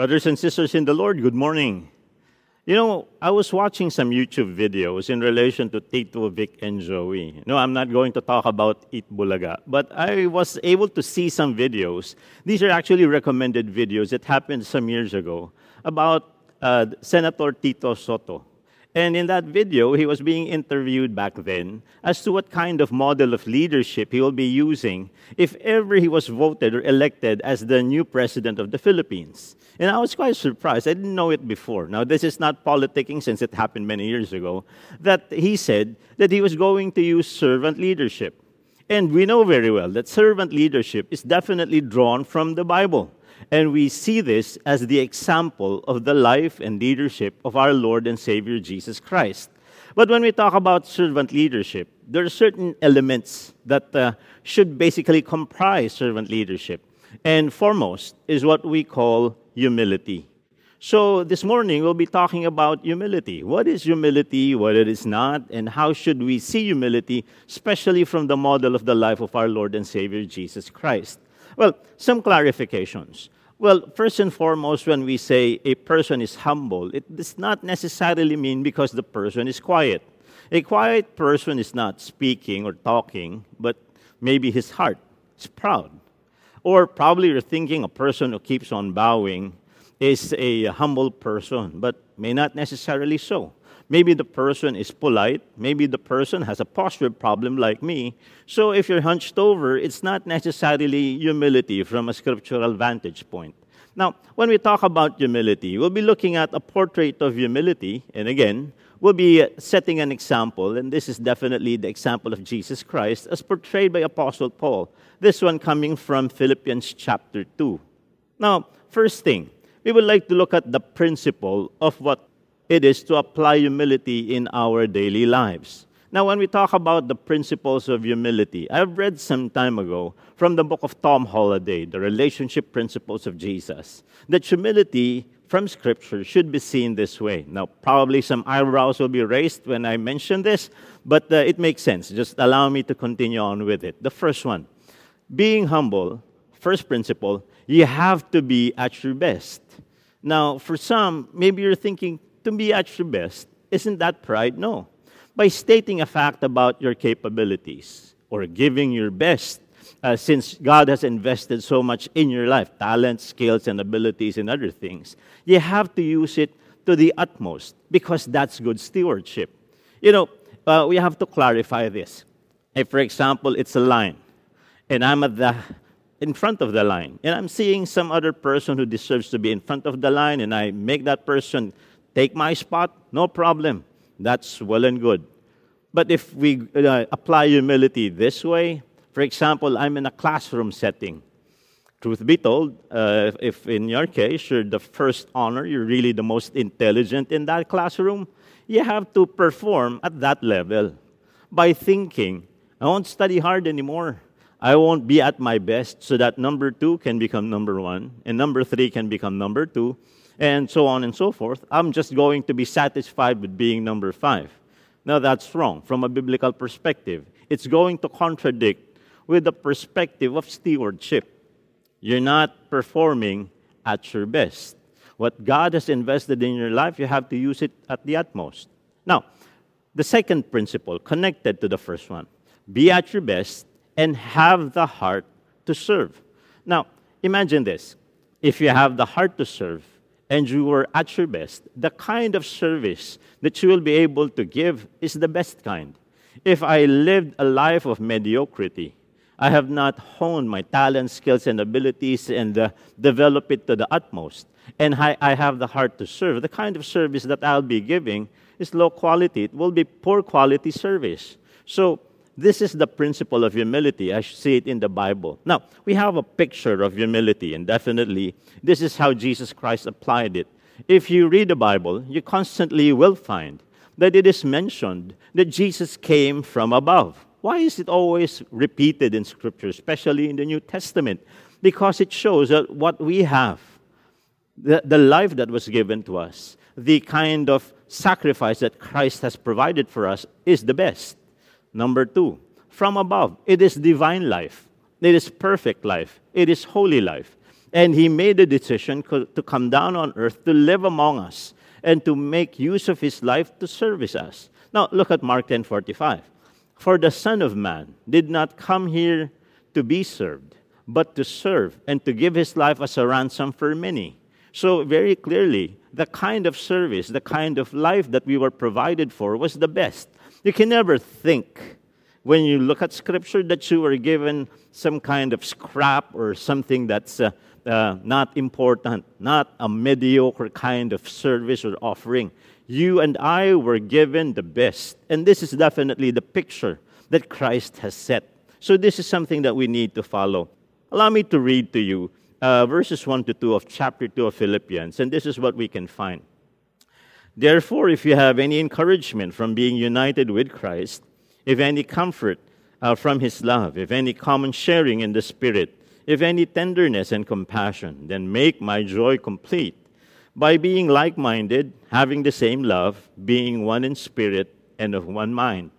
Brothers and sisters in the Lord, good morning. You know, I was watching some YouTube videos in relation to Tito, Vic, and Joey. No, I'm not going to talk about Eat Bulaga, but I was able to see some videos. These are actually recommended videos that happened some years ago about uh, Senator Tito Sotto. And in that video, he was being interviewed back then as to what kind of model of leadership he will be using if ever he was voted or elected as the new president of the Philippines. And I was quite surprised. I didn't know it before. Now, this is not politicking since it happened many years ago. That he said that he was going to use servant leadership. And we know very well that servant leadership is definitely drawn from the Bible. And we see this as the example of the life and leadership of our Lord and Savior Jesus Christ. But when we talk about servant leadership, there are certain elements that uh, should basically comprise servant leadership. And foremost is what we call humility. So this morning we'll be talking about humility. What is humility, what it is not, and how should we see humility, especially from the model of the life of our Lord and Savior Jesus Christ. Well, some clarifications. Well, first and foremost, when we say a person is humble, it does not necessarily mean because the person is quiet. A quiet person is not speaking or talking, but maybe his heart is proud. Or probably you're thinking a person who keeps on bowing is a humble person, but may not necessarily so. Maybe the person is polite. Maybe the person has a posture problem like me. So if you're hunched over, it's not necessarily humility from a scriptural vantage point. Now, when we talk about humility, we'll be looking at a portrait of humility. And again, we'll be setting an example. And this is definitely the example of Jesus Christ as portrayed by Apostle Paul. This one coming from Philippians chapter 2. Now, first thing, we would like to look at the principle of what it is to apply humility in our daily lives. Now, when we talk about the principles of humility, I've read some time ago from the book of Tom Holladay, The Relationship Principles of Jesus, that humility from Scripture should be seen this way. Now, probably some eyebrows will be raised when I mention this, but uh, it makes sense. Just allow me to continue on with it. The first one being humble, first principle, you have to be at your best. Now, for some, maybe you're thinking, to be at your best. Isn't that pride? No. By stating a fact about your capabilities or giving your best, uh, since God has invested so much in your life talents, skills, and abilities, and other things you have to use it to the utmost because that's good stewardship. You know, uh, we have to clarify this. If, for example, it's a line, and I'm at the in front of the line, and I'm seeing some other person who deserves to be in front of the line, and I make that person take my spot, no problem. That's well and good. But if we uh, apply humility this way, for example, I'm in a classroom setting. Truth be told, uh, if in your case you're the first honor, you're really the most intelligent in that classroom, you have to perform at that level by thinking, I won't study hard anymore. I won't be at my best so that number two can become number one and number three can become number two and so on and so forth. I'm just going to be satisfied with being number five. Now, that's wrong from a biblical perspective. It's going to contradict with the perspective of stewardship. You're not performing at your best. What God has invested in your life, you have to use it at the utmost. Now, the second principle connected to the first one be at your best and have the heart to serve. Now, imagine this if you have the heart to serve, and you are at your best, the kind of service that you will be able to give is the best kind. If I lived a life of mediocrity, I have not honed my talents, skills, and abilities and uh, developed it to the utmost, and I, I have the heart to serve, the kind of service that I'll be giving is low quality. It will be poor quality service. So this is the principle of humility. I see it in the Bible. Now, we have a picture of humility, and definitely this is how Jesus Christ applied it. If you read the Bible, you constantly will find that it is mentioned that Jesus came from above. Why is it always repeated in Scripture, especially in the New Testament? Because it shows that what we have, the, the life that was given to us, the kind of sacrifice that Christ has provided for us, is the best. Number two, from above. It is divine life. It is perfect life. It is holy life. And he made the decision to come down on earth to live among us and to make use of his life to service us. Now look at Mark 10:45. For the Son of Man did not come here to be served, but to serve and to give his life as a ransom for many. So very clearly, the kind of service, the kind of life that we were provided for was the best. You can never think when you look at scripture that you were given some kind of scrap or something that's uh, uh, not important, not a mediocre kind of service or offering. You and I were given the best. And this is definitely the picture that Christ has set. So, this is something that we need to follow. Allow me to read to you uh, verses 1 to 2 of chapter 2 of Philippians, and this is what we can find. Therefore, if you have any encouragement from being united with Christ, if any comfort uh, from his love, if any common sharing in the Spirit, if any tenderness and compassion, then make my joy complete by being like minded, having the same love, being one in spirit and of one mind.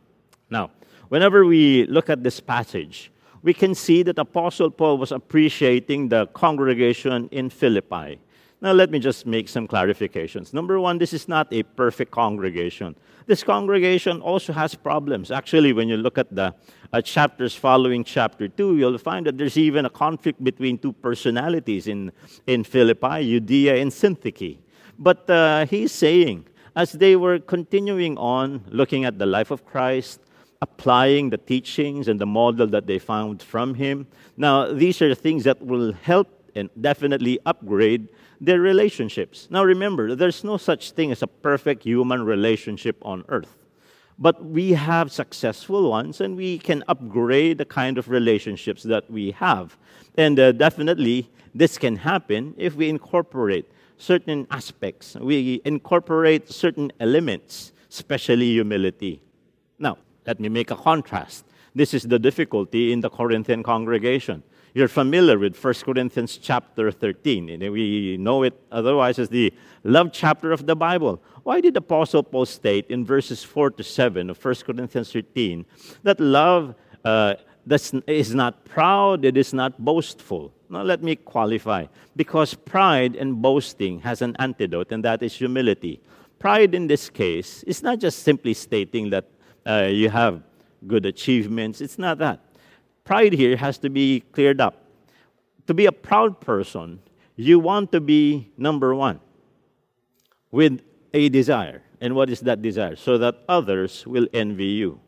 Now, whenever we look at this passage, we can see that Apostle Paul was appreciating the congregation in Philippi. Now, let me just make some clarifications. Number one, this is not a perfect congregation. This congregation also has problems. Actually, when you look at the uh, chapters following chapter 2, you'll find that there's even a conflict between two personalities in, in Philippi, Euodia and Syntyche. But uh, he's saying, as they were continuing on looking at the life of Christ, applying the teachings and the model that they found from him, now these are things that will help and definitely upgrade their relationships. Now remember, there's no such thing as a perfect human relationship on earth. But we have successful ones, and we can upgrade the kind of relationships that we have. And uh, definitely, this can happen if we incorporate certain aspects, we incorporate certain elements, especially humility. Now, let me make a contrast. This is the difficulty in the Corinthian congregation. You're familiar with 1 Corinthians chapter 13. And we know it otherwise as the love chapter of the Bible. Why did Apostle Paul state in verses 4 to 7 of 1 Corinthians 13 that love uh, is not proud, it is not boastful? Now, let me qualify. Because pride and boasting has an antidote, and that is humility. Pride in this case is not just simply stating that uh, you have good achievements, it's not that pride here has to be cleared up. To be a proud person, you want to be number one with a desire. And what is that desire? So that others will envy you.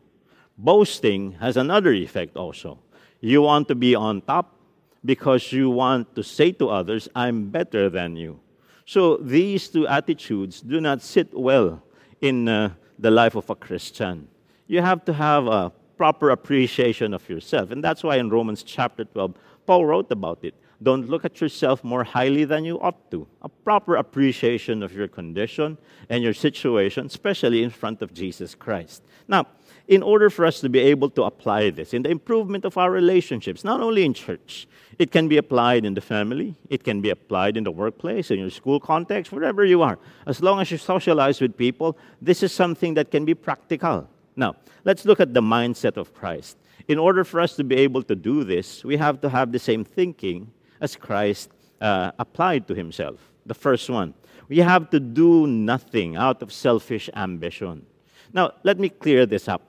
Boasting has another effect also. You want to be on top because you want to say to others, I'm better than you. So these two attitudes do not sit well in uh, the life of a Christian. You have to have a proper appreciation of yourself. And that's why in Romans chapter 12, Paul wrote about it. Don't look at yourself more highly than you ought to. A proper appreciation of your condition and your situation, especially in front of Jesus Christ. Now, in order for us to be able to apply this in the improvement of our relationships, not only in church, it can be applied in the family, it can be applied in the workplace, in your school context, wherever you are. As long as you socialize with people, this is something that can be practical. Now, let's look at the mindset of Christ. In order for us to be able to do this, we have to have the same thinking as Christ uh, applied to himself. The first one, we have to do nothing out of selfish ambition. Now, let me clear this up.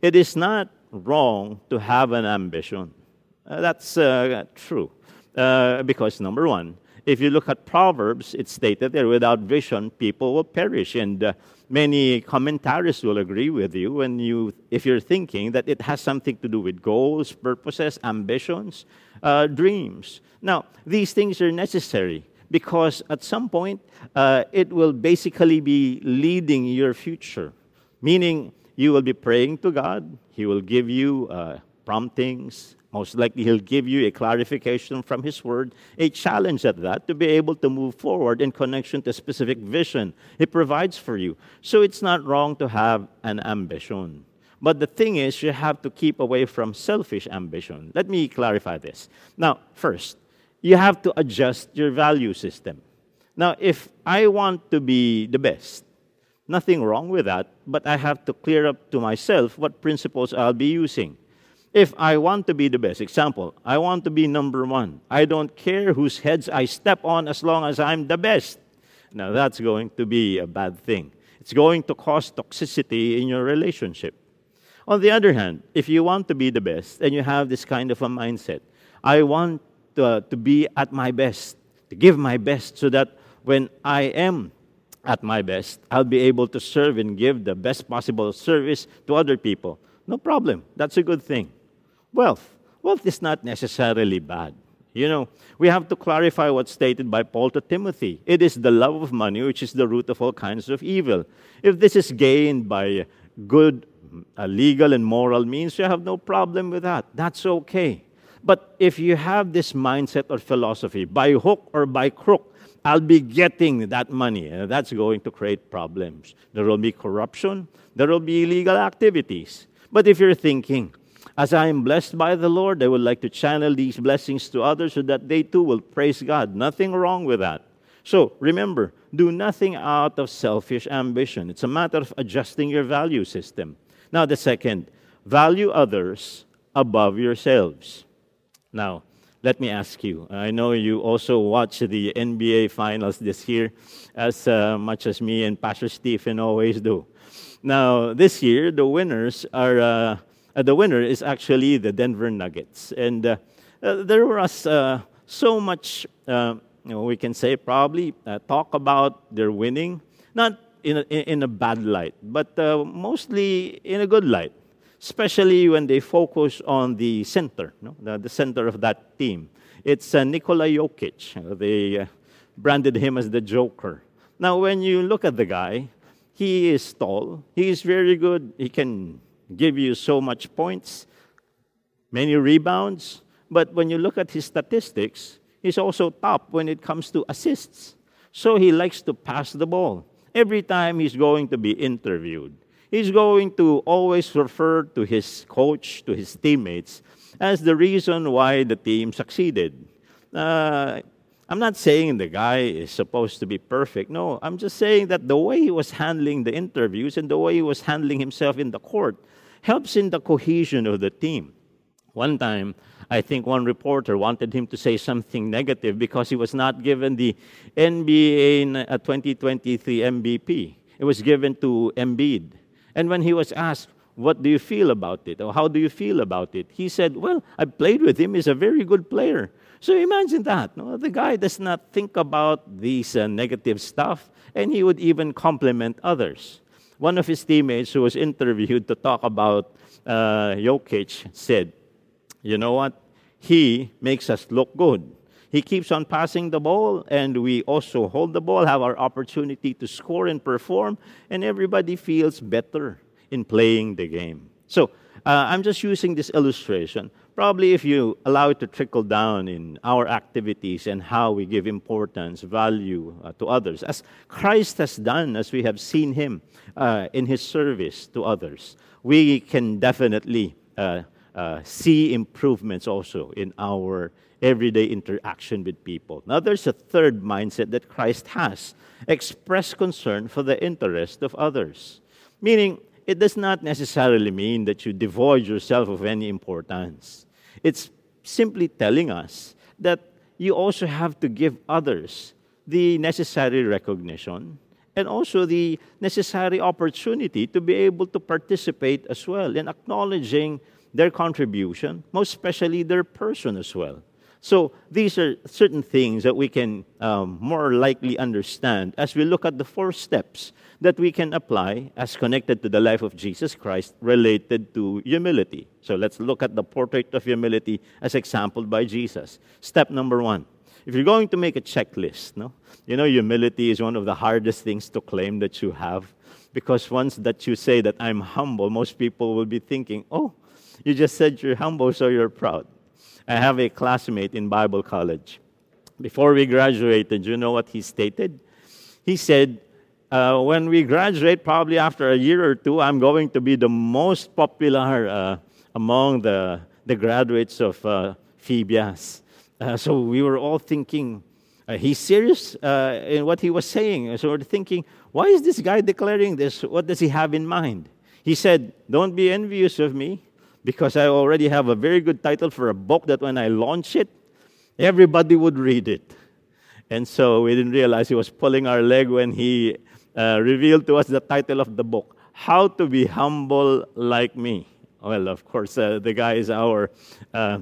It is not wrong to have an ambition. Uh, that's uh, true. Uh, because, number one, if you look at Proverbs, it's stated there without vision, people will perish. And uh, many commentaries will agree with you when you, if you're thinking that it has something to do with goals, purposes, ambitions, uh, dreams. Now, these things are necessary because at some point uh, it will basically be leading your future, meaning you will be praying to God, He will give you uh, promptings, most likely, he'll give you a clarification from his word, a challenge at that to be able to move forward in connection to a specific vision he provides for you. So it's not wrong to have an ambition. But the thing is, you have to keep away from selfish ambition. Let me clarify this. Now, first, you have to adjust your value system. Now, if I want to be the best, nothing wrong with that, but I have to clear up to myself what principles I'll be using. If I want to be the best, example, I want to be number one. I don't care whose heads I step on as long as I'm the best. Now, that's going to be a bad thing. It's going to cause toxicity in your relationship. On the other hand, if you want to be the best and you have this kind of a mindset, I want to, to be at my best, to give my best so that when I am at my best, I'll be able to serve and give the best possible service to other people. No problem. That's a good thing wealth. Wealth is not necessarily bad. You know, we have to clarify what's stated by Paul to Timothy. It is the love of money which is the root of all kinds of evil. If this is gained by good uh, legal and moral means, you have no problem with that. That's okay. But if you have this mindset or philosophy, by hook or by crook, I'll be getting that money, uh, that's going to create problems. There will be corruption, there will be illegal activities. But if you're thinking, as I am blessed by the Lord, I would like to channel these blessings to others so that they too will praise God. Nothing wrong with that. So remember, do nothing out of selfish ambition. It's a matter of adjusting your value system. Now, the second, value others above yourselves. Now, let me ask you. I know you also watch the NBA finals this year as uh, much as me and Pastor Stephen always do. Now, this year, the winners are. Uh, uh, the winner is actually the Denver Nuggets. And uh, uh, there was uh, so much, uh, you know, we can say probably, talk about their winning, not in a, in a bad light, but mostly in a good light, especially when they focus on the center, the, the center of that team. It's Nikola Jokic. They branded him as the Joker. Now, when you look at the guy, he is tall, he is very good, he can give you so much points, many rebounds. But when you look at his statistics, he's also top when it comes to assists. So he likes to pass the ball. Every time he's going to be interviewed, he's going to always refer to his coach, to his teammates, as the reason why the team succeeded. Uh, I'm not saying the guy is supposed to be perfect. No, I'm just saying that the way he was handling the interviews and the way he was handling himself in the court helps in the cohesion of the team. One time, I think one reporter wanted him to say something negative because he was not given the NBA 2023 MVP. It was given to Embiid. And when he was asked, What do you feel about it? or How do you feel about it? He said, Well, I played with him. He's a very good player. So imagine that. No? The guy does not think about these uh, negative stuff, and he would even compliment others one of his teammates who was interviewed to talk about uh, Jokic said, You know what? He makes us look good. He keeps on passing the ball, and we also hold the ball, have our opportunity to score and perform, and everybody feels better in playing the game. So, uh, I'm just using this illustration probably if you allow it to trickle down in our activities and how we give importance, value uh, to others, as Christ has done, as we have seen him uh, in his service to others, we can definitely uh, uh see improvements also in our everyday interaction with people. Now, there's a third mindset that Christ has express concern for the interest of others, meaning it does not necessarily mean that you devoid yourself of any importance. It's simply telling us that you also have to give others the necessary recognition and also the necessary opportunity to be able to participate as well in acknowledging their contribution, most especially their person as well. So these are certain things that we can um, more likely understand as we look at the four steps that we can apply as connected to the life of Jesus Christ related to humility. So let's look at the portrait of humility as exampled by Jesus. Step number one. If you're going to make a checklist, no? You know, humility is one of the hardest things to claim that you have. Because once that you say that I'm humble, most people will be thinking, oh, you just said you're humble, so you're proud. I have a classmate in Bible college. Before we graduated, you know what he stated? He said, uh, when we graduate, probably after a year or two, I'm going to be the most popular uh, among the, the graduates of uh. Uh, so we were all thinking, uh, he's serious uh, in what he was saying. So we're thinking, why is this guy declaring this? What does he have in mind? He said, Don't be envious of me because I already have a very good title for a book that when I launch it, everybody would read it. And so we didn't realize he was pulling our leg when he uh, revealed to us the title of the book How to Be Humble Like Me. Well, of course, uh, the guy is our, uh,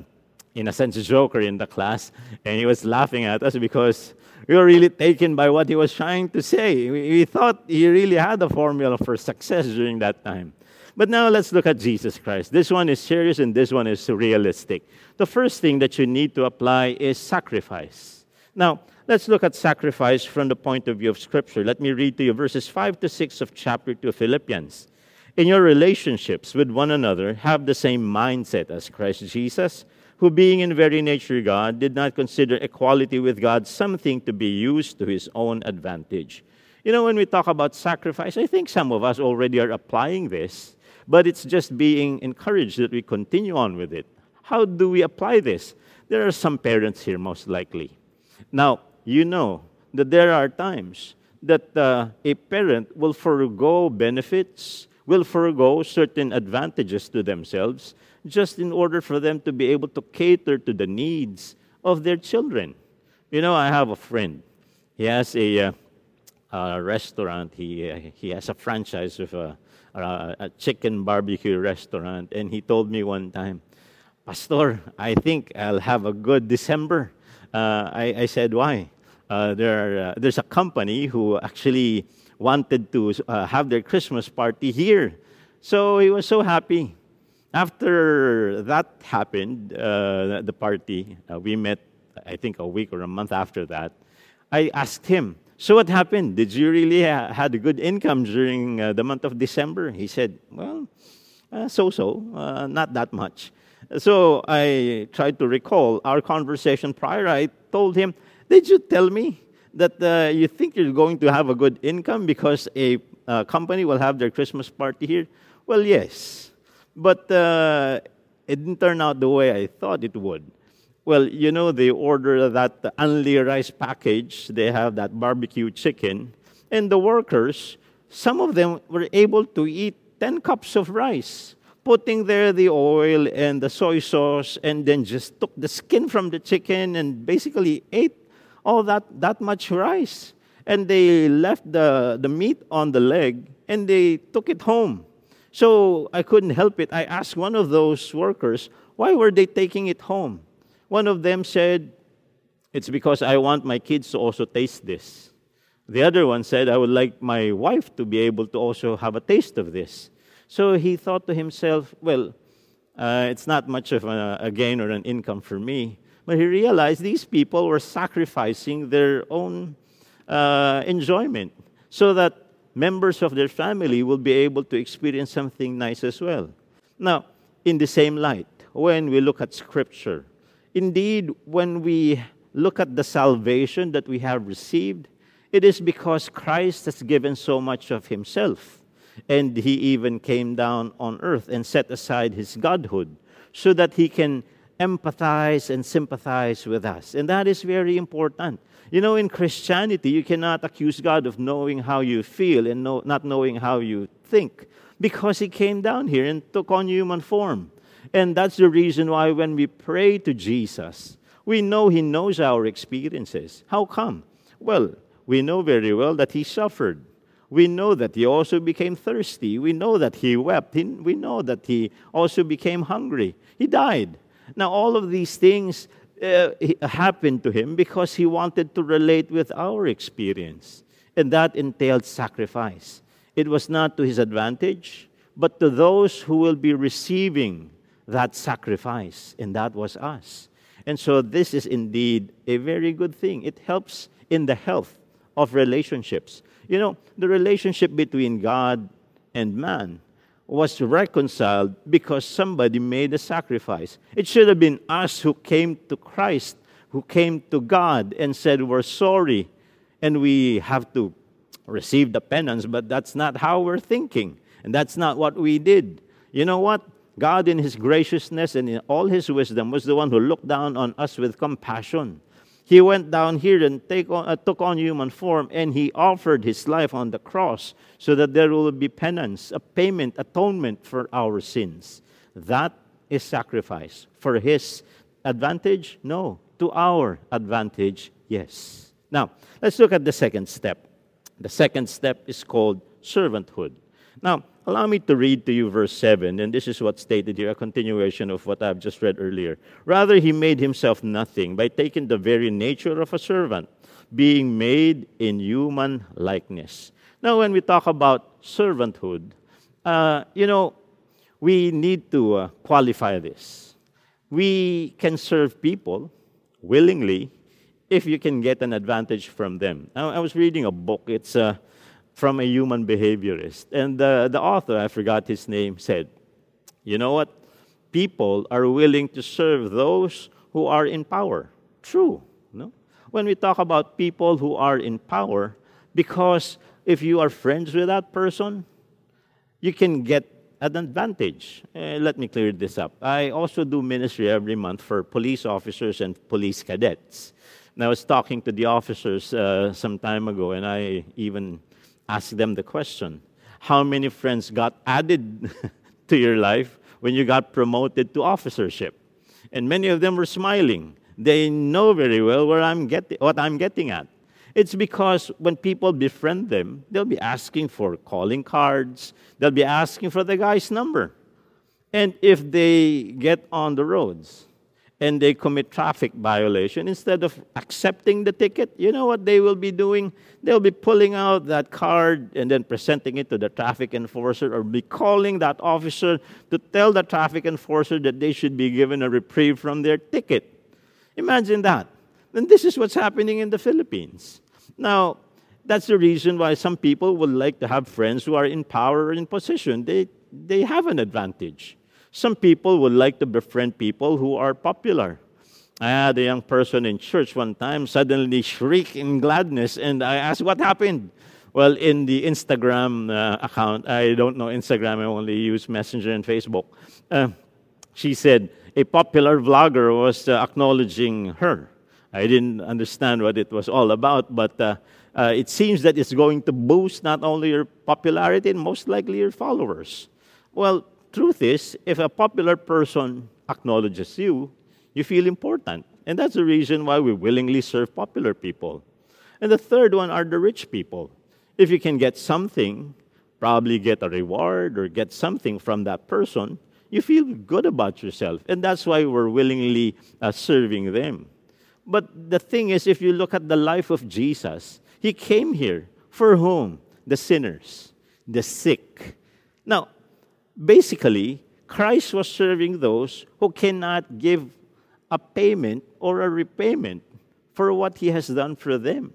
in a sense, joker in the class, and he was laughing at us because we were really taken by what he was trying to say. We, we thought he really had a formula for success during that time. But now let's look at Jesus Christ. This one is serious and this one is realistic. The first thing that you need to apply is sacrifice. Now, let's look at sacrifice from the point of view of Scripture. Let me read to you verses 5 to 6 of chapter 2 of Philippians. In your relationships with one another, have the same mindset as Christ Jesus who, being in very nature God, did not consider equality with God something to be used to his own advantage. You know, when we talk about sacrifice, I think some of us already are applying this, but it's just being encouraged that we continue on with it. How do we apply this? There are some parents here, most likely. Now, you know that there are times that uh, a parent will forego benefits, will forego certain advantages to themselves just in order for them to be able to cater to the needs of their children. You know, I have a friend. He has a, uh, a restaurant. He, uh, he has a franchise of a, a, a chicken barbecue restaurant. And he told me one time, Pastor, I think I'll have a good December. Uh, I, I, said, why? Uh, there, uh, there's a company who actually wanted to uh, have their Christmas party here. So he was so happy. After that happened, uh, the party, uh, we met, I think, a week or a month after that. I asked him, So what happened? Did you really ha- had a good income during uh, the month of December? He said, Well, so so, uh, not that much. So I tried to recall our conversation prior. I told him, Did you tell me that uh, you think you're going to have a good income because a uh, company will have their Christmas party here? Well, yes. But uh, it didn't turn out the way I thought it would. Well, you know, they order that only rice package, they have that barbecue chicken, and the workers, some of them were able to eat 10 cups of rice, putting there the oil and the soy sauce, and then just took the skin from the chicken and basically ate all that, that much rice. And they left the, the meat on the leg and they took it home. So I couldn't help it. I asked one of those workers, why were they taking it home? One of them said, It's because I want my kids to also taste this. The other one said, I would like my wife to be able to also have a taste of this. So he thought to himself, Well, uh, it's not much of a, a gain or an income for me. But he realized these people were sacrificing their own uh, enjoyment so that members of their family will be able to experience something nice as well. Now, in the same light, when we look at Scripture, indeed, when we look at the salvation that we have received, it is because Christ has given so much of Himself. And He even came down on earth and set aside His Godhood so that He can empathize and sympathize with us. And that is very important. You know, in Christianity, you cannot accuse God of knowing how you feel and not knowing how you think because He came down here and took on human form. And that's the reason why when we pray to Jesus, we know He knows our experiences. How come? Well, we know very well that He suffered. We know that He also became thirsty. We know that He wept. We know that He also became hungry. He died. Now, all of these things uh, happened to him because he wanted to relate with our experience. And that entailed sacrifice. It was not to his advantage, but to those who will be receiving that sacrifice. And that was us. And so this is indeed a very good thing. It helps in the health of relationships. You know, the relationship between God and man was reconciled because somebody made a sacrifice. It should have been us who came to Christ, who came to God and said, We're sorry, and we have to receive the penance, but that's not how we're thinking. And that's not what we did. You know what? God, in His graciousness and in all His wisdom, was the one who looked down on us with compassion he went down here and on, uh, took on human form and he offered his life on the cross so that there will be penance, a payment, atonement for our sins. That is sacrifice. For his advantage? No. To our advantage? Yes. Now, let's look at the second step. The second step is called servanthood. Now, allow me to read to you verse 7, and this is what's stated here, a continuation of what I've just read earlier. Rather, he made himself nothing by taking the very nature of a servant, being made in human likeness. Now, when we talk about servanthood, uh, you know, we need to uh, qualify this. We can serve people willingly if you can get an advantage from them. I, I was reading a book. It's uh, from a human behaviorist. And the, the author, I forgot his name, said, You know what? People are willing to serve those who are in power. True. No? When we talk about people who are in power, because if you are friends with that person, you can get an advantage. Uh, let me clear this up. I also do ministry every month for police officers and police cadets. And I was talking to the officers uh, some time ago, and I even ask them the question How many friends got added to your life when you got promoted to officership? And many of them were smiling. They know very well where I'm getting, what I'm getting at. It's because when people befriend them, they'll be asking for calling cards, they'll be asking for the guy's number. And if they get on the roads, and they commit traffic violation, instead of accepting the ticket, you know what they will be doing? They'll be pulling out that card and then presenting it to the traffic enforcer or be calling that officer to tell the traffic enforcer that they should be given a reprieve from their ticket. Imagine that. And this is what's happening in the Philippines. Now, that's the reason why some people would like to have friends who are in power or in position. They, they have an advantage. Some people would like to befriend people who are popular. I had a young person in church one time suddenly shriek in gladness, and I asked, What happened? Well, in the Instagram uh, account, I don't know Instagram, I only use Messenger and Facebook. Uh, she said a popular vlogger was uh, acknowledging her. I didn't understand what it was all about, but uh, uh, it seems that it's going to boost not only your popularity and most likely your followers. Well, truth is, if a popular person acknowledges you, you feel important. And that's the reason why we willingly serve popular people. And the third one are the rich people. If you can get something, probably get a reward or get something from that person, you feel good about yourself. And that's why we're willingly uh, serving them. But the thing is, if you look at the life of Jesus, he came here for whom? The sinners, the sick. Now, basically, Christ was serving those who cannot give a payment or a repayment for what he has done for them.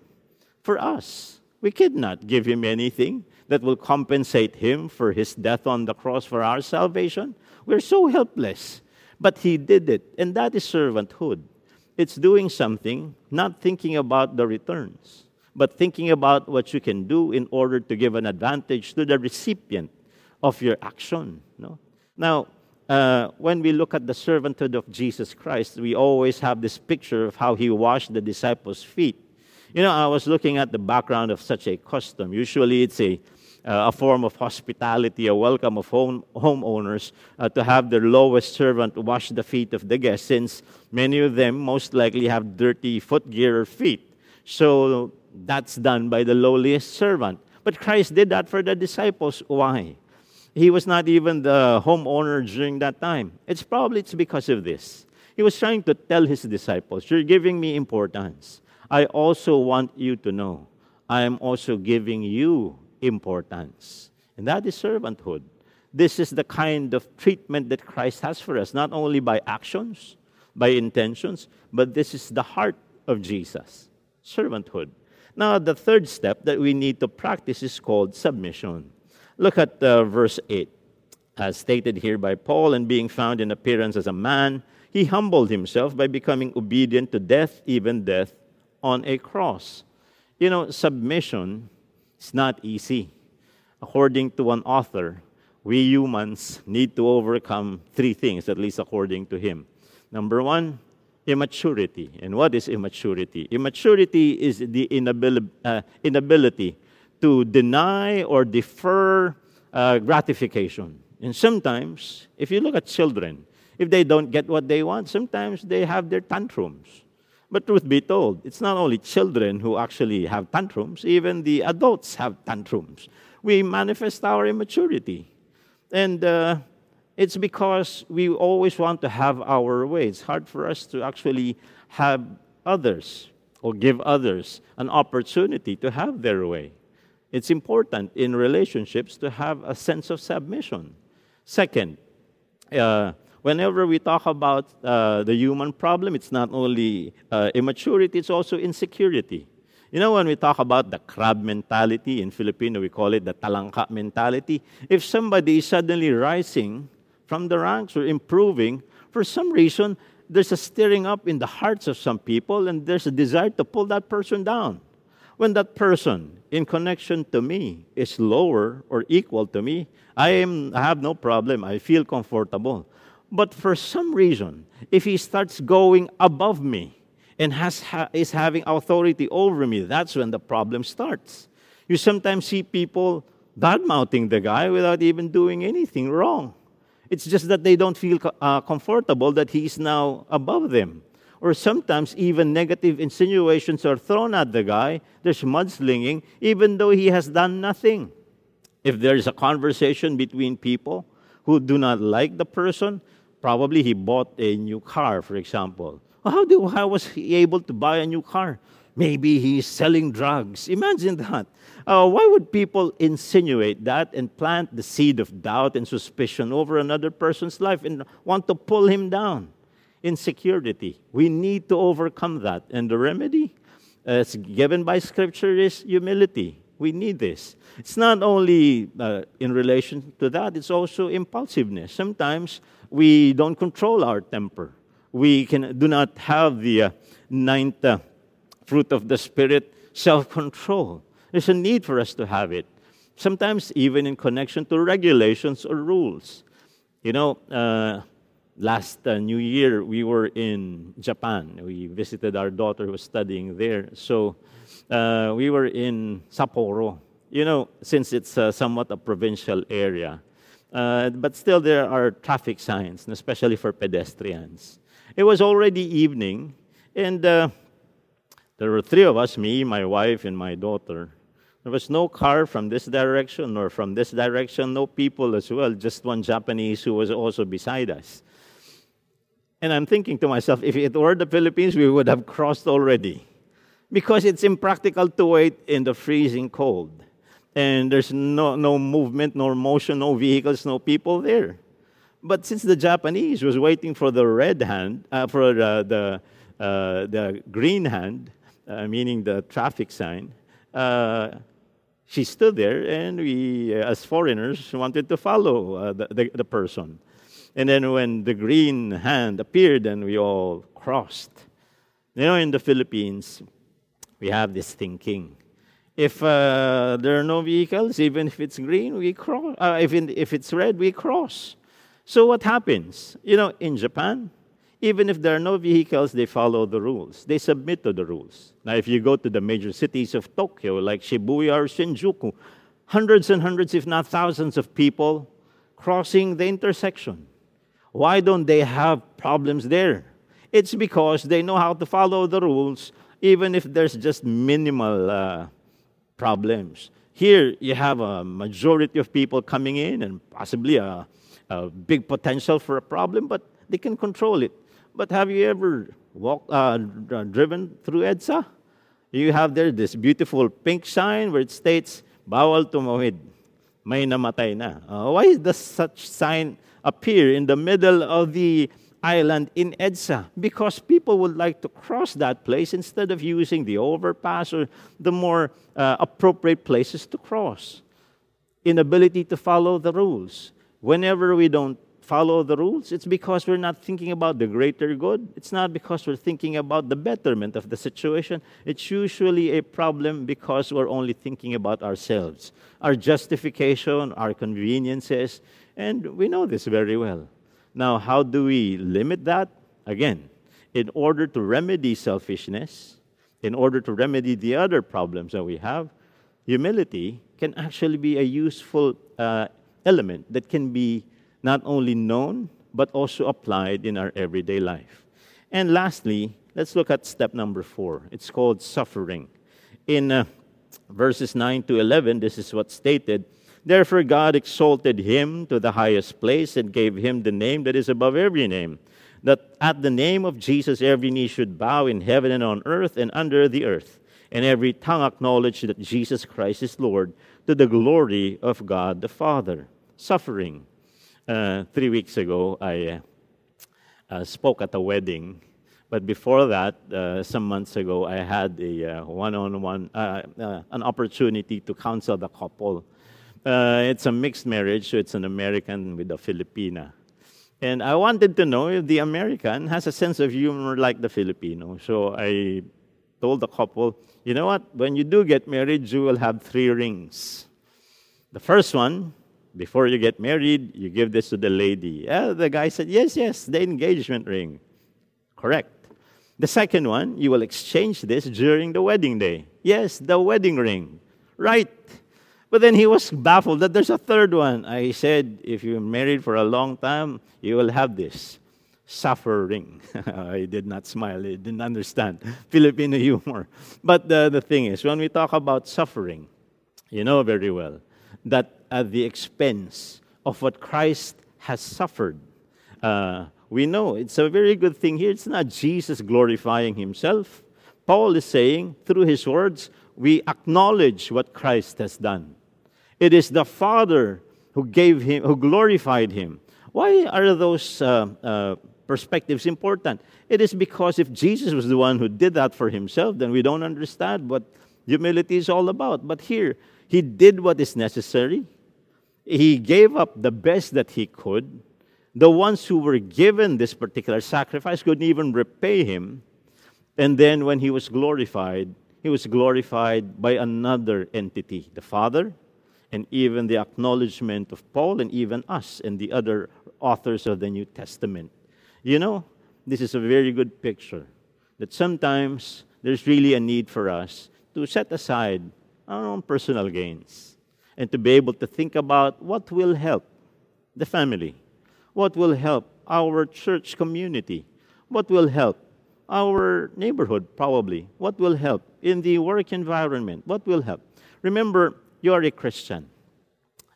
For us, we cannot give him anything that will compensate him for his death on the cross for our salvation. We're so helpless. But he did it, and that is servanthood. It's doing something, not thinking about the returns, but thinking about what you can do in order to give an advantage to the recipient of your action. No? Now, uh, when we look at the servanthood of Jesus Christ, we always have this picture of how he washed the disciples' feet. You know, I was looking at the background of such a custom. Usually, it's a uh, a form of hospitality, a welcome of home, homeowners uh, to have their lowest servant wash the feet of the guests, since many of them most likely have dirty footgear or feet. So that's done by the lowliest servant. But Christ did that for the disciples. Why? He was not even the homeowner during that time. It's probably it's because of this. He was trying to tell his disciples, You're giving me importance. I also want you to know I am also giving you importance. And that is servanthood. This is the kind of treatment that Christ has for us, not only by actions, by intentions, but this is the heart of Jesus servanthood. Now, the third step that we need to practice is called submission. Look at uh, verse 8. As stated here by Paul, and being found in appearance as a man, he humbled himself by becoming obedient to death, even death on a cross. You know, submission is not easy. According to one author, we humans need to overcome three things, at least according to him. Number one, immaturity. And what is immaturity? Immaturity is the uh, inability to deny or defer uh, gratification. And sometimes, if you look at children, If they don't get what they want, sometimes they have their tantrums. But truth be told, it's not only children who actually have tantrums, even the adults have tantrums. We manifest our immaturity. And uh, it's because we always want to have our way. It's hard for us to actually have others or give others an opportunity to have their way. It's important in relationships to have a sense of submission. Second, uh, whenever we talk about uh, the human problem, it's not only uh, immaturity, it's also insecurity. You know, when we talk about the crab mentality, in Filipino we call it the talangka mentality. If somebody is suddenly rising from the ranks or improving, for some reason, there's a stirring up in the hearts of some people and there's a desire to pull that person down. When that person, in connection to me, is lower or equal to me, I, am, I have no problem. I feel comfortable. But for some reason, if he starts going above me and has, ha- is having authority over me, that's when the problem starts. You sometimes see people bad mouthing the guy without even doing anything wrong. It's just that they don't feel uh, comfortable that he's now above them. Or sometimes even negative insinuations are thrown at the guy. There's mudslinging, even though he has done nothing. If there's a conversation between people who do not like the person, probably he bought a new car, for example. How, do, how was he able to buy a new car? Maybe he's selling drugs. Imagine that. Uh, why would people insinuate that and plant the seed of doubt and suspicion over another person's life and want to pull him down? Insecurity. We need to overcome that. And the remedy, as given by Scripture, is humility. We need this. It's not only uh, in relation to that, it's also impulsiveness. Sometimes we don't control our temper. We can, do not have the uh, ninth uh, fruit of the Spirit, self control. There's a need for us to have it, sometimes even in connection to regulations or rules. You know, uh, last uh, New Year, we were in Japan. We visited our daughter who was studying there. So uh, we were in Sapporo. You know, since it's uh, somewhat a provincial area, uh, but still there are traffic signs, especially for pedestrians. It was already evening, and uh, there were three of us me, my wife, and my daughter. There was no car from this direction or from this direction, no people as well, just one Japanese who was also beside us. And I'm thinking to myself, if it were the Philippines, we would have crossed already. Because it's impractical to wait in the freezing cold. And there's no, no movement, no motion, no vehicles, no people there. But since the Japanese was waiting for the red hand, uh, for the, the, uh, the green hand, uh, meaning the traffic sign, uh, she stood there, and we, as foreigners, wanted to follow uh, the, the, the, person. And then when the green hand appeared, and we all crossed. You know, in the Philippines, we have this thinking. If uh, there are no vehicles, even if it's green, we cross. Uh, if, in, if it's red, we cross. So what happens? You know, in Japan, even if there are no vehicles, they follow the rules. They submit to the rules. Now, if you go to the major cities of Tokyo, like Shibuya or Shinjuku, hundreds and hundreds, if not thousands, of people crossing the intersection. Why don't they have problems there? It's because they know how to follow the rules, even if there's just minimal uh, problems. Here, you have a majority of people coming in and possibly a, a big potential for a problem, but they can control it. But have you ever walked, uh, driven through EDSA? You have there this beautiful pink sign where it states, Bawal tumawid. May namatay na. Uh, why does such sign appear in the middle of the island in EDSA? Because people would like to cross that place instead of using the overpass or the more uh, appropriate places to cross. Inability to follow the rules. Whenever we don't follow the rules, it's because we're not thinking about the greater good. It's not because we're thinking about the betterment of the situation. It's usually a problem because we're only thinking about ourselves, our justification, our conveniences, and we know this very well. Now, how do we limit that? Again, in order to remedy selfishness, in order to remedy the other problems that we have, humility can actually be a useful uh, element that can be not only known, but also applied in our everyday life. And lastly, let's look at step number four. It's called suffering. In uh, verses 9 to 11, this is what's stated Therefore, God exalted him to the highest place and gave him the name that is above every name, that at the name of Jesus every knee should bow in heaven and on earth and under the earth, and every tongue acknowledge that Jesus Christ is Lord, to the glory of God the Father. Suffering. Uh, three weeks ago, I uh, uh, spoke at a wedding. But before that, uh, some months ago, I had a uh, one-on-one, uh, an opportunity to counsel the couple uh, it's a mixed marriage, so it's an American with a Filipina. And I wanted to know if the American has a sense of humor like the Filipino. So I told the couple, you know what? When you do get married, you will have three rings. The first one, before you get married, you give this to the lady. Uh, the guy said, yes, yes, the engagement ring. Correct. The second one, you will exchange this during the wedding day. Yes, the wedding ring. Right. But then he was baffled that there's a third one. I said, if you're married for a long time, you will have this suffering. I did not smile, I didn't understand Filipino humor. But the, the thing is, when we talk about suffering, you know very well that at the expense of what Christ has suffered, uh, we know it's a very good thing here. It's not Jesus glorifying himself. Paul is saying, through his words, we acknowledge what Christ has done. It is the Father who gave him, who glorified him. Why are those uh, uh, perspectives important? It is because if Jesus was the one who did that for himself, then we don't understand what humility is all about. But here, he did what is necessary. He gave up the best that he could. The ones who were given this particular sacrifice couldn't even repay him. And then when he was glorified, he was glorified by another entity, the Father and even the acknowledgement of Paul and even us and the other authors of the New Testament. You know, this is a very good picture that sometimes there's really a need for us to set aside our own personal gains and to be able to think about what will help the family, what will help our church community, what will help our neighborhood, probably, what will help in the work environment, what will help. Remember, you are a Christian.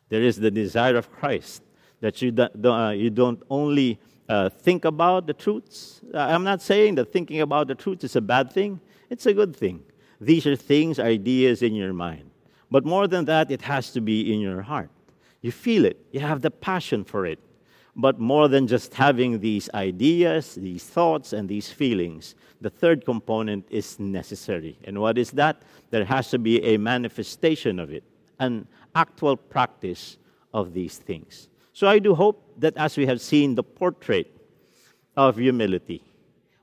There is the desire of Christ that you, don't, uh, you don't only uh, think about the truths. I'm not saying that thinking about the truth is a bad thing, it's a good thing. These are things, ideas in your mind. But more than that, it has to be in your heart. You feel it, you have the passion for it. But more than just having these ideas, these thoughts, and these feelings, the third component is necessary. And what is that? There has to be a manifestation of it an actual practice of these things. So I do hope that as we have seen the portrait of humility,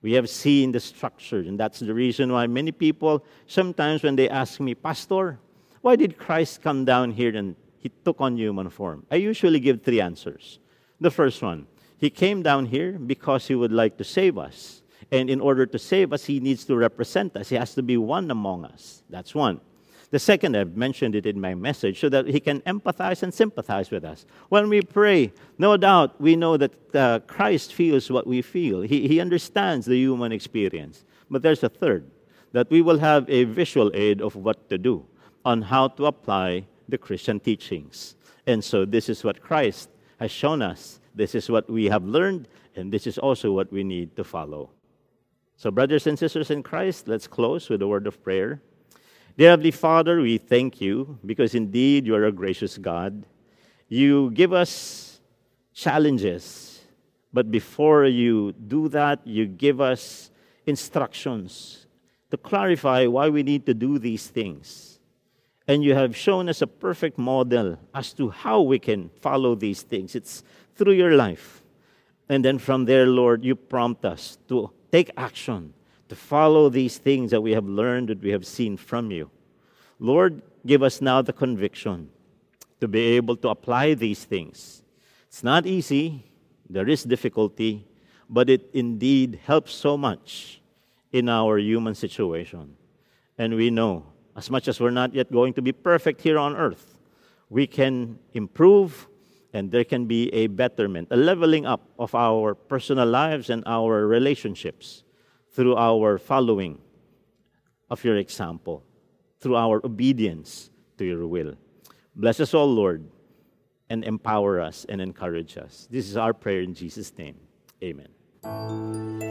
we have seen the structure, and that's the reason why many people sometimes when they ask me, Pastor, why did Christ come down here and he took on human form? I usually give three answers. The first one, he came down here because he would like to save us. And in order to save us, he needs to represent us. He has to be one among us. That's one. The second, I've mentioned it in my message, so that he can empathize and sympathize with us. When we pray, no doubt we know that uh, Christ feels what we feel, he, he understands the human experience. But there's a third, that we will have a visual aid of what to do on how to apply the Christian teachings. And so this is what Christ has shown us. This is what we have learned, and this is also what we need to follow. So, brothers and sisters in Christ, let's close with a word of prayer. Dear Heavenly Father, we thank you because indeed you are a gracious God. You give us challenges, but before you do that, you give us instructions to clarify why we need to do these things. And you have shown us a perfect model as to how we can follow these things. It's through your life. And then from there, Lord, you prompt us to take action to follow these things that we have learned, that we have seen from you. Lord, give us now the conviction to be able to apply these things. It's not easy, there is difficulty, but it indeed helps so much in our human situation. And we know, as much as we're not yet going to be perfect here on earth, we can improve and there can be a betterment, a leveling up of our personal lives and our relationships through our following of your example, through our obedience to your will. Bless us all, Lord, and empower us and encourage us. This is our prayer in Jesus' name. Amen.